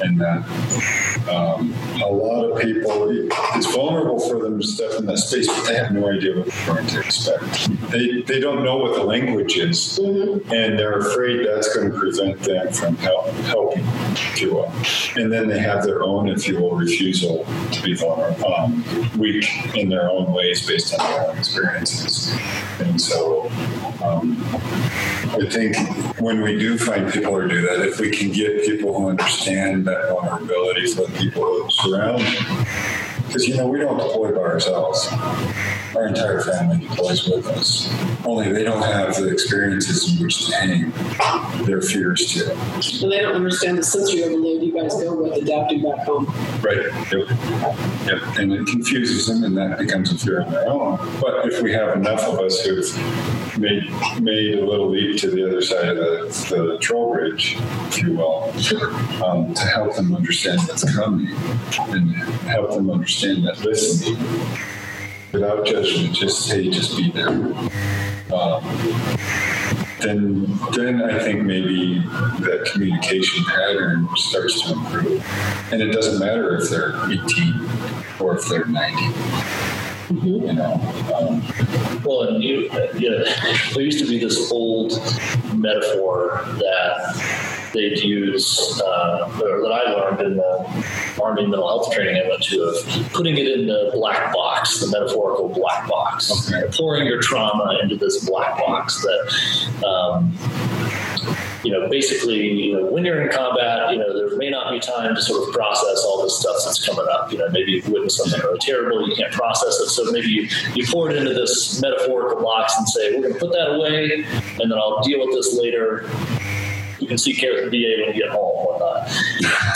Speaker 4: and that um, a lot of people, it's vulnerable for them to step in that space, but they have no idea what they're going to expect. They, they don't know what the language is, and they're afraid that's going to prevent them from help, helping, if you will. And then they have their own, if you will, refusal to be vulnerable, um, weak in their own ways based on their own experiences. And so um, I think when we do find people who do that, if we can get people who understand that vulnerability for the people who surround them, because you know we don't deploy by ourselves. Our entire family deploys with us. Only they don't have the experiences in which to hang their fears to.
Speaker 2: And they don't understand the sensory overload you guys go with adapting back home.
Speaker 4: Right. Yep. Yep. And it confuses them, and that becomes a fear on their own. But if we have enough of us who've made made a little leap to the other side of the, the troll bridge, if you will, um, to help them understand what's coming and help them understand that listening without judgment, just hey, just be there. Um, then then I think maybe that communication pattern starts to improve. And it doesn't matter if they're 18 or if they're 90. You know, um,
Speaker 5: Well, and you, you know, there used to be this old metaphor that they'd use, uh, or that I learned in the Army mental health training I went to, of putting it in the black box, the metaphorical black box,
Speaker 4: Okay.
Speaker 5: pouring your trauma into this black box that. Um, you know, basically, you know, when you're in combat, you know, there may not be time to sort of process all this stuff that's coming up. You know, maybe you've witnessed something really terrible, you can't process it. So maybe you, you pour it into this metaphorical box and say, we're going to put that away, and then I'll deal with this later. You can see the VA when you get home, and whatnot.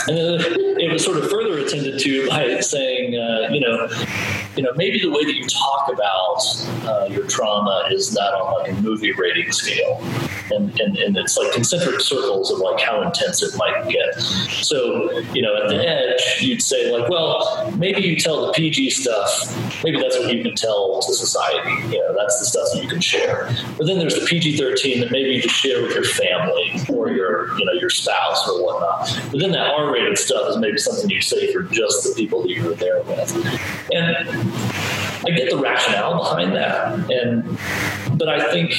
Speaker 5: And then it was sort of further attended to by saying, uh, you know, you know, maybe the way that you talk about uh, your trauma is not on like a movie rating scale, and, and and it's like concentric circles of like how intense it might get. So you know, at the edge, you'd say like, well, maybe you tell the PG stuff. Maybe that's what you can tell to society. You know, that's the stuff that you can share. But then there's the PG-13 that maybe you just share with your family or your you know your spouse or whatnot. But then that R-rated stuff is maybe something you say for just the people that you were there with. And I get the rationale behind that, and but I think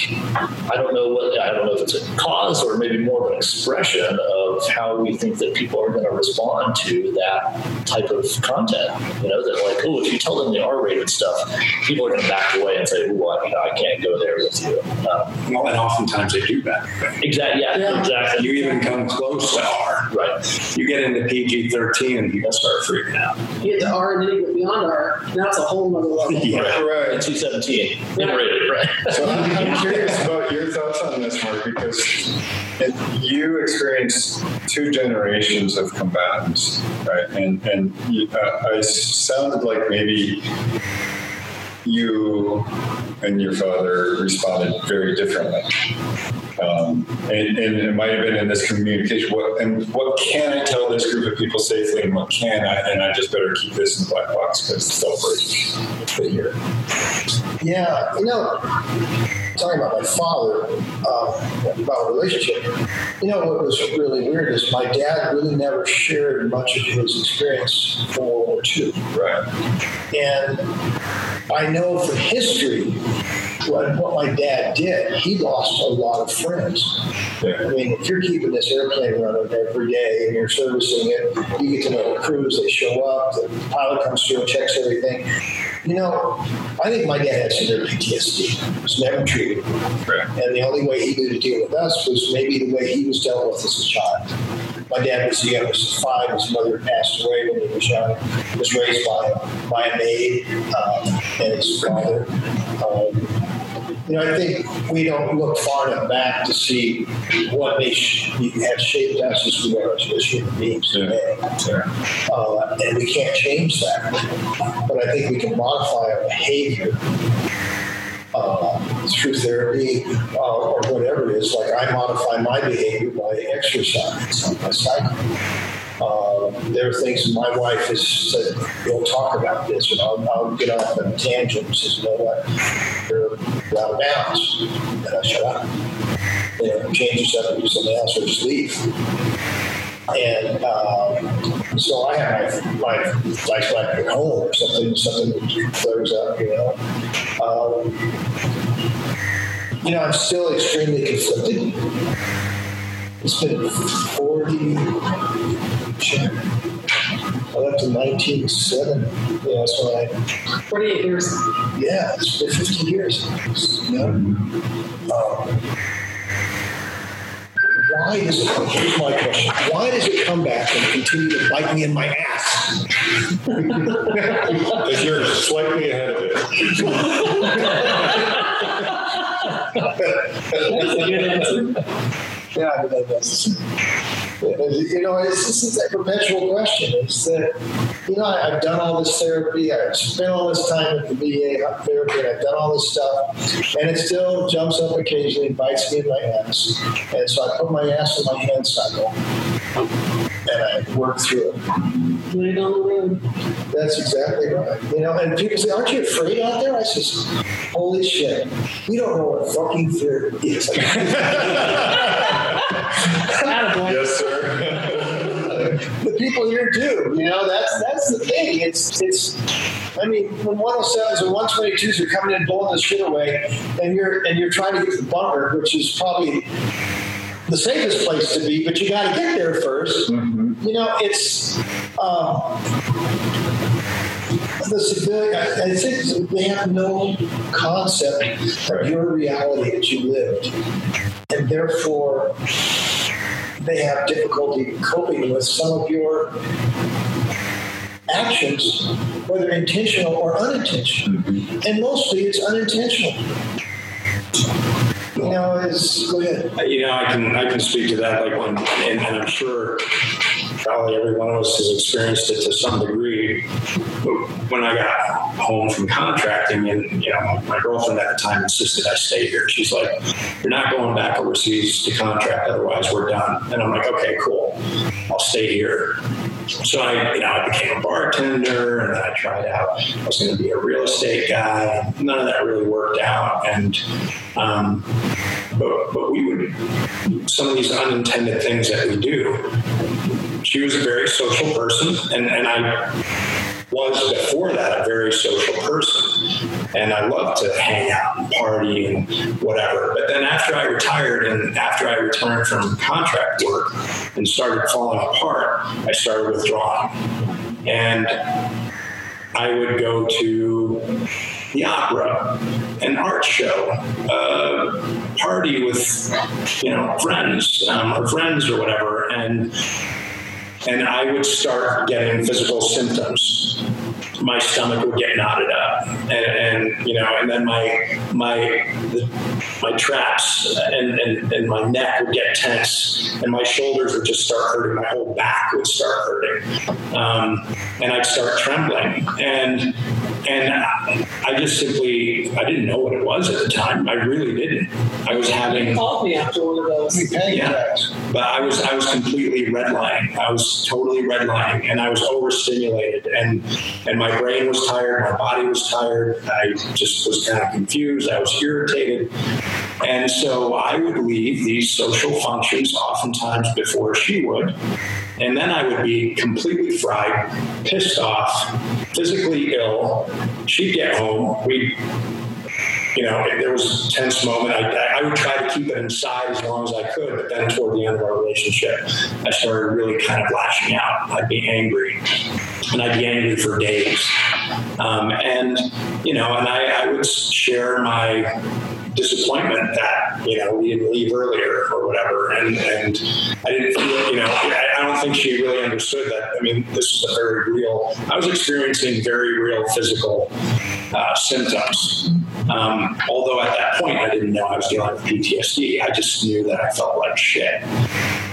Speaker 5: I don't know what I don't know if it's a cause or maybe more of an expression of how we think that people are going to respond to that type of content. You know, that like, oh, if you tell them the R-rated stuff, people are going to back away and say, oh, I, you know, I can't go there with you. Um,
Speaker 6: Well, and oftentimes they do that.
Speaker 5: exactly. Yeah,
Speaker 2: Yeah.
Speaker 5: Exactly.
Speaker 6: You even come close to R.
Speaker 5: right.
Speaker 6: You get into PG 13 and people start freaking out.
Speaker 2: You get to R and then you go beyond R, that's a whole nother level.
Speaker 6: Yeah.
Speaker 4: right.
Speaker 5: And 217, rated, right?
Speaker 4: So I'm, I'm curious about your thoughts on this, Mark, because it, you experienced two generations of combatants, right? And and uh, I sounded like maybe you and your father responded very differently. Um, and, and it might have been in this communication. What and what can I tell this group of people safely, and what can I? And I just better keep this in the black box because they'll break hear.
Speaker 3: Yeah, you know, talking about my father, um, about a relationship. You know what was really weird is my dad really never shared much of his experience from World War II.
Speaker 4: Right.
Speaker 3: And I know from history what, what my dad did. He lost a lot of friends.
Speaker 4: Yeah.
Speaker 3: I mean, if you're keeping this airplane running every day and you're servicing it, you get to know the crews. They show up. The pilot comes through and checks everything. You know, I think my dad had severe PTSD. He was never treated,
Speaker 4: Right.
Speaker 3: and the only way he knew to deal with us was maybe the way he was dealt with as a child. My dad was the youngest of five. His mother passed away when he was young. He was raised by by a maid um, and his father. Um, you know, I think we don't look far enough back to see what they sh- have shaped us as we are as human beings today. Uh, and we can't change that. But I think we can modify our behavior uh, through therapy uh, or whatever it is. Like I modify my behavior by exercise, by cycling. Uh, there are things my wife has said, we'll talk about this, and I'll, I'll get off on tangents. says, you know what, you're out of bounds. And I shut up. You know, change yourself and do something else or just leave. And um, so I have my, my life back at home or something, something that flares up, you know. Um, you know, I'm still extremely conflicted. It's been 40, shit. I left in 1907. You know, so I,
Speaker 2: 48 years.
Speaker 3: yeah, it's been 50 years. You know? Um, why does it, here's my question. Why does it come back and continue to bite me in my ass?
Speaker 4: Because you're slightly ahead of it.
Speaker 2: That's a good answer.
Speaker 3: That's, you know, it's this is that perpetual question. It's that, you know, I've done all this therapy, I've spent all this time at the VA therapy, and I've done all this stuff, and it still jumps up occasionally and bites me in my ass. And so I put my ass in my hand cycle, and work through it.
Speaker 2: Lay it on the road.
Speaker 3: That's exactly right. You know, and people say, "Aren't you afraid out there?" I says, "Holy shit, we don't know what fucking fear is."
Speaker 4: Yes, sir.
Speaker 3: the people here do. You know, that's that's the thing. It's it's. I mean, when 107s and 122s are coming in blowing the shit away, and you're and you're trying to get to the bunker, which is probably the safest place to be, but you got to get there 1st You know, it's. Um, the civilian, I think they have no concept of your reality that you lived, and therefore they have difficulty coping with some of your actions, whether intentional or unintentional. And mostly it's unintentional. You know, is go ahead.
Speaker 6: You know, I can I can speak to that. Like when, and, and I'm sure probably every one of us has experienced it to some degree. When I got home from contracting, and you know, my girlfriend at the time insisted I stay here. She's like, "You're not going back overseas to contract, otherwise we're done." And I'm like, "Okay, cool, I'll stay here." So I, you know, I became a bartender, and then I tried out. I was going to be a real estate guy. None of that really worked out, and um, but but we would some of these unintended things that we do. She was a very social person, and and I was before that a very social person, and I loved to hang out and party and whatever. But then after I retired and after I returned from contract work and started falling apart, I started withdrawing, and I would go to the opera, an art show, a party with you know friends um, or friends or whatever, and and I would start getting physical symptoms. My stomach would get knotted up, and, and you know, and then my my the, my traps and, and and my neck would get tense, and my shoulders would just start hurting. My whole back would start hurting, um, and I'd start trembling, and and I just simply I didn't know what it was at the time. I really didn't. I was having
Speaker 2: You called me after one of those.
Speaker 6: Yeah.
Speaker 3: attacks.
Speaker 6: but I was I was completely redlining. I was totally redlining, and I was overstimulated, and and my brain was tired, my body was tired. I just was kind of confused. I was irritated, and so I would leave these social functions oftentimes before she would. And then I would be completely fried, pissed off, physically ill. She'd get home. We'd you know, there was a tense moment. I, I would try to keep it inside as long as I could, but then toward the end of our relationship, I started really kind of lashing out. I'd be angry, and I'd be angry for days. Um, and you know, and I, I would share my disappointment that you know we didn't leave earlier or whatever, and and I didn't feel, you know, I, I don't think she really understood that. I mean, this was a very real. I was experiencing very real physical uh, symptoms. Um, although at that point I didn't know I was dealing with PTSD, I just knew that I felt like shit,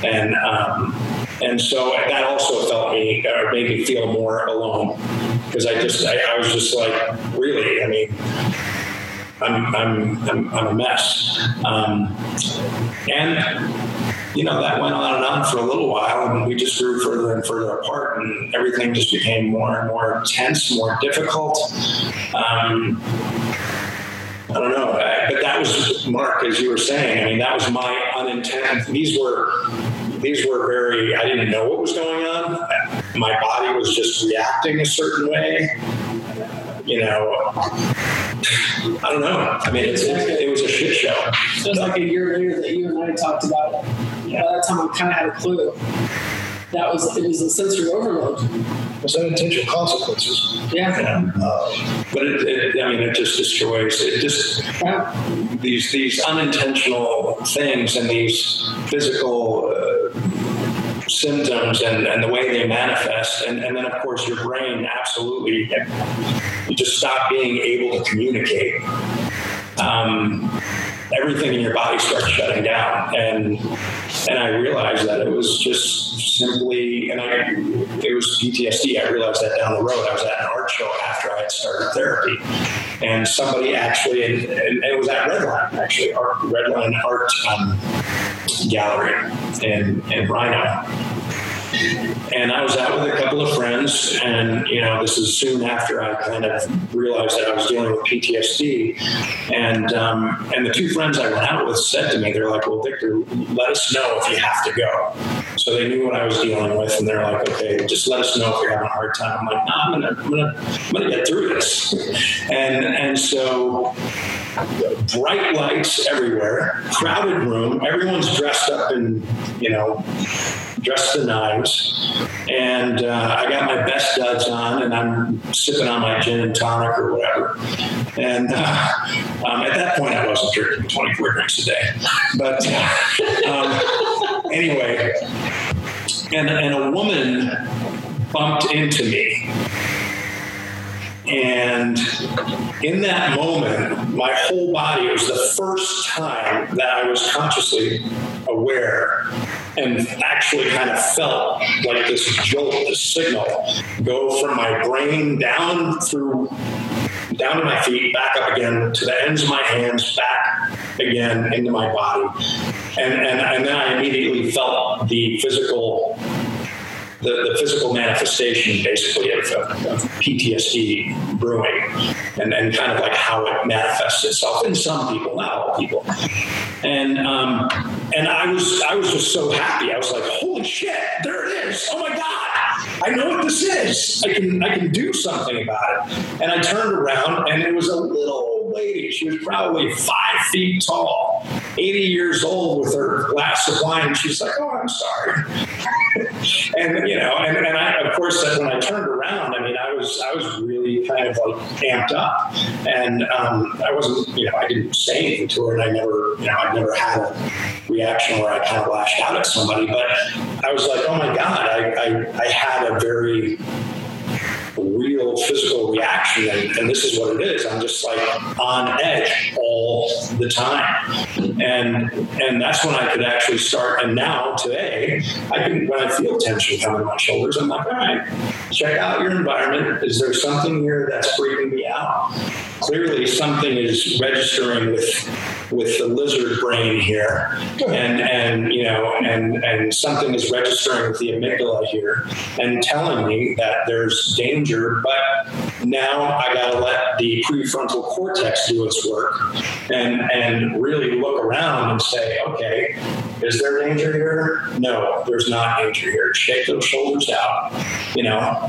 Speaker 6: and um, and so that also felt me or made me feel more alone because I just I, I was just like really I mean I'm I'm I'm, I'm a mess, um, and you know that went on and on for a little while, and we just grew further and further apart, and everything just became more and more tense, more difficult. Um, I don't know, but that was Mark, as you were saying. I mean, that was my unintended. These were these were very. I didn't know what was going on. My body was just reacting a certain way. You know, I don't know. I mean, it's, it, it was a shit show.
Speaker 2: It was like a year later that you and I talked about it. By that time, I kind of had a clue. That was it was a sensory overload.
Speaker 3: There's unintentional consequences.
Speaker 2: Yeah.
Speaker 6: Yeah.
Speaker 3: Uh,
Speaker 6: But it, it, I mean, it just destroys. It just
Speaker 2: Yeah.
Speaker 6: these these unintentional things and these physical uh, symptoms and, and the way they manifest. And, and then of course your brain absolutely you just stop being able to communicate. Um, everything in your body starts shutting down. And and I realized that it was just simply and I it was PTSD I realized that down the road I was at an art show after I had started therapy. And somebody actually and, and it was at Redline actually art, Redline Art um, Gallery in in RiNo and I was out with a couple of friends, and you know, this is soon after I kind of realized that I was dealing with PTSD, and um, and the two friends I went out with said to me, they're like, "Well, Victor, let us know if you have to go." So they knew what I was dealing with, and they're like, "Okay, just let us know if you're having a hard time." I'm like, "No, I'm gonna, I'm gonna, I'm gonna get through this," and and so bright lights everywhere, crowded room, everyone's dressed up in, you know, dressed the knives. And uh, I got my best duds on, and I'm sipping on my gin and tonic or whatever. And uh, um, at that point, I wasn't drinking 24 drinks a day. But um, anyway, and, and a woman bumped into me. And in that moment, my whole body, it was the first time that I was consciously aware and actually kind of felt like this jolt, this signal go from my brain down through down to my feet, back up again to the ends of my hands, back again into my body. And, and, and then I immediately felt the physical the, the physical manifestation basically of, of PTSD brewing and, and kind of like how it manifests itself in some people, not all people. And um, and I was I was just so happy. I was like, holy shit, there it is. Oh my God. I know what this is. I can I can do something about it. And I turned around and it was a little old lady. She was probably five feet tall, 80 years old with her glass of wine. And she's like, oh, I'm sorry. And you know, and, and I, of course, when I turned around, I mean, I was I was really kind of like amped up, and um, I wasn't, you know, I didn't say anything to her, and I never, you know, I never had a reaction where I kind of lashed out at somebody, but I was like, oh my god, I I, I had a very real physical reaction and, and, this is what it is. I'm just like on edge all the time. And and that's when i could actually start and now today i can when i feel tension coming on my shoulders i'm like all right check out your environment. Is there something here that's freaking me out? Clearly something is registering with with the lizard brain here. And and you know and and something is registering with the amygdala here and telling me that there's danger but now i got to let the prefrontal cortex do its work and and really look around and say okay is there danger here? No there's not danger here. Shake those shoulders out you know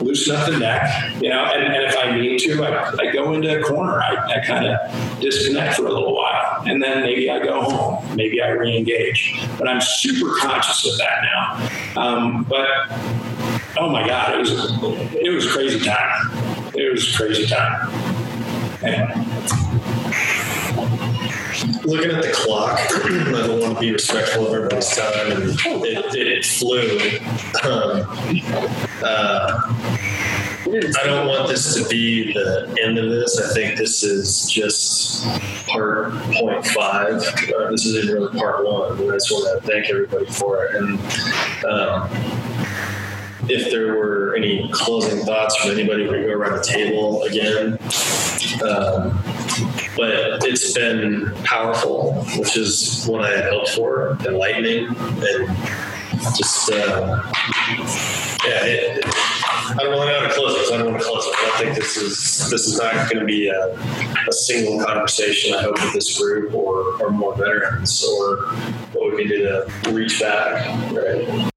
Speaker 6: loosen up the neck you know and, and if i need to i, I go into a corner. I, I kind of disconnect for a little while and then maybe i go home maybe i re-engage but i'm super conscious of that now. Um, but oh my god it was it was crazy time it was crazy time anyway
Speaker 7: looking at the clock, I don't want to be respectful of everybody's time, it, it flew. Um, uh, I don't want this to be the end of this. I think this is just part point five. Uh, this isn't really part one. I just want to thank everybody for it. And um, if there were any closing thoughts from anybody, we go around the table again. Um, but it's been powerful, which is what I had hoped for, enlightening, and just uh, yeah. It, it, I don't really know how to close it. I don't want to close it. I think this is this is not going to be a, a single conversation. I hope with this group or or more veterans or what we can do to reach back. Right.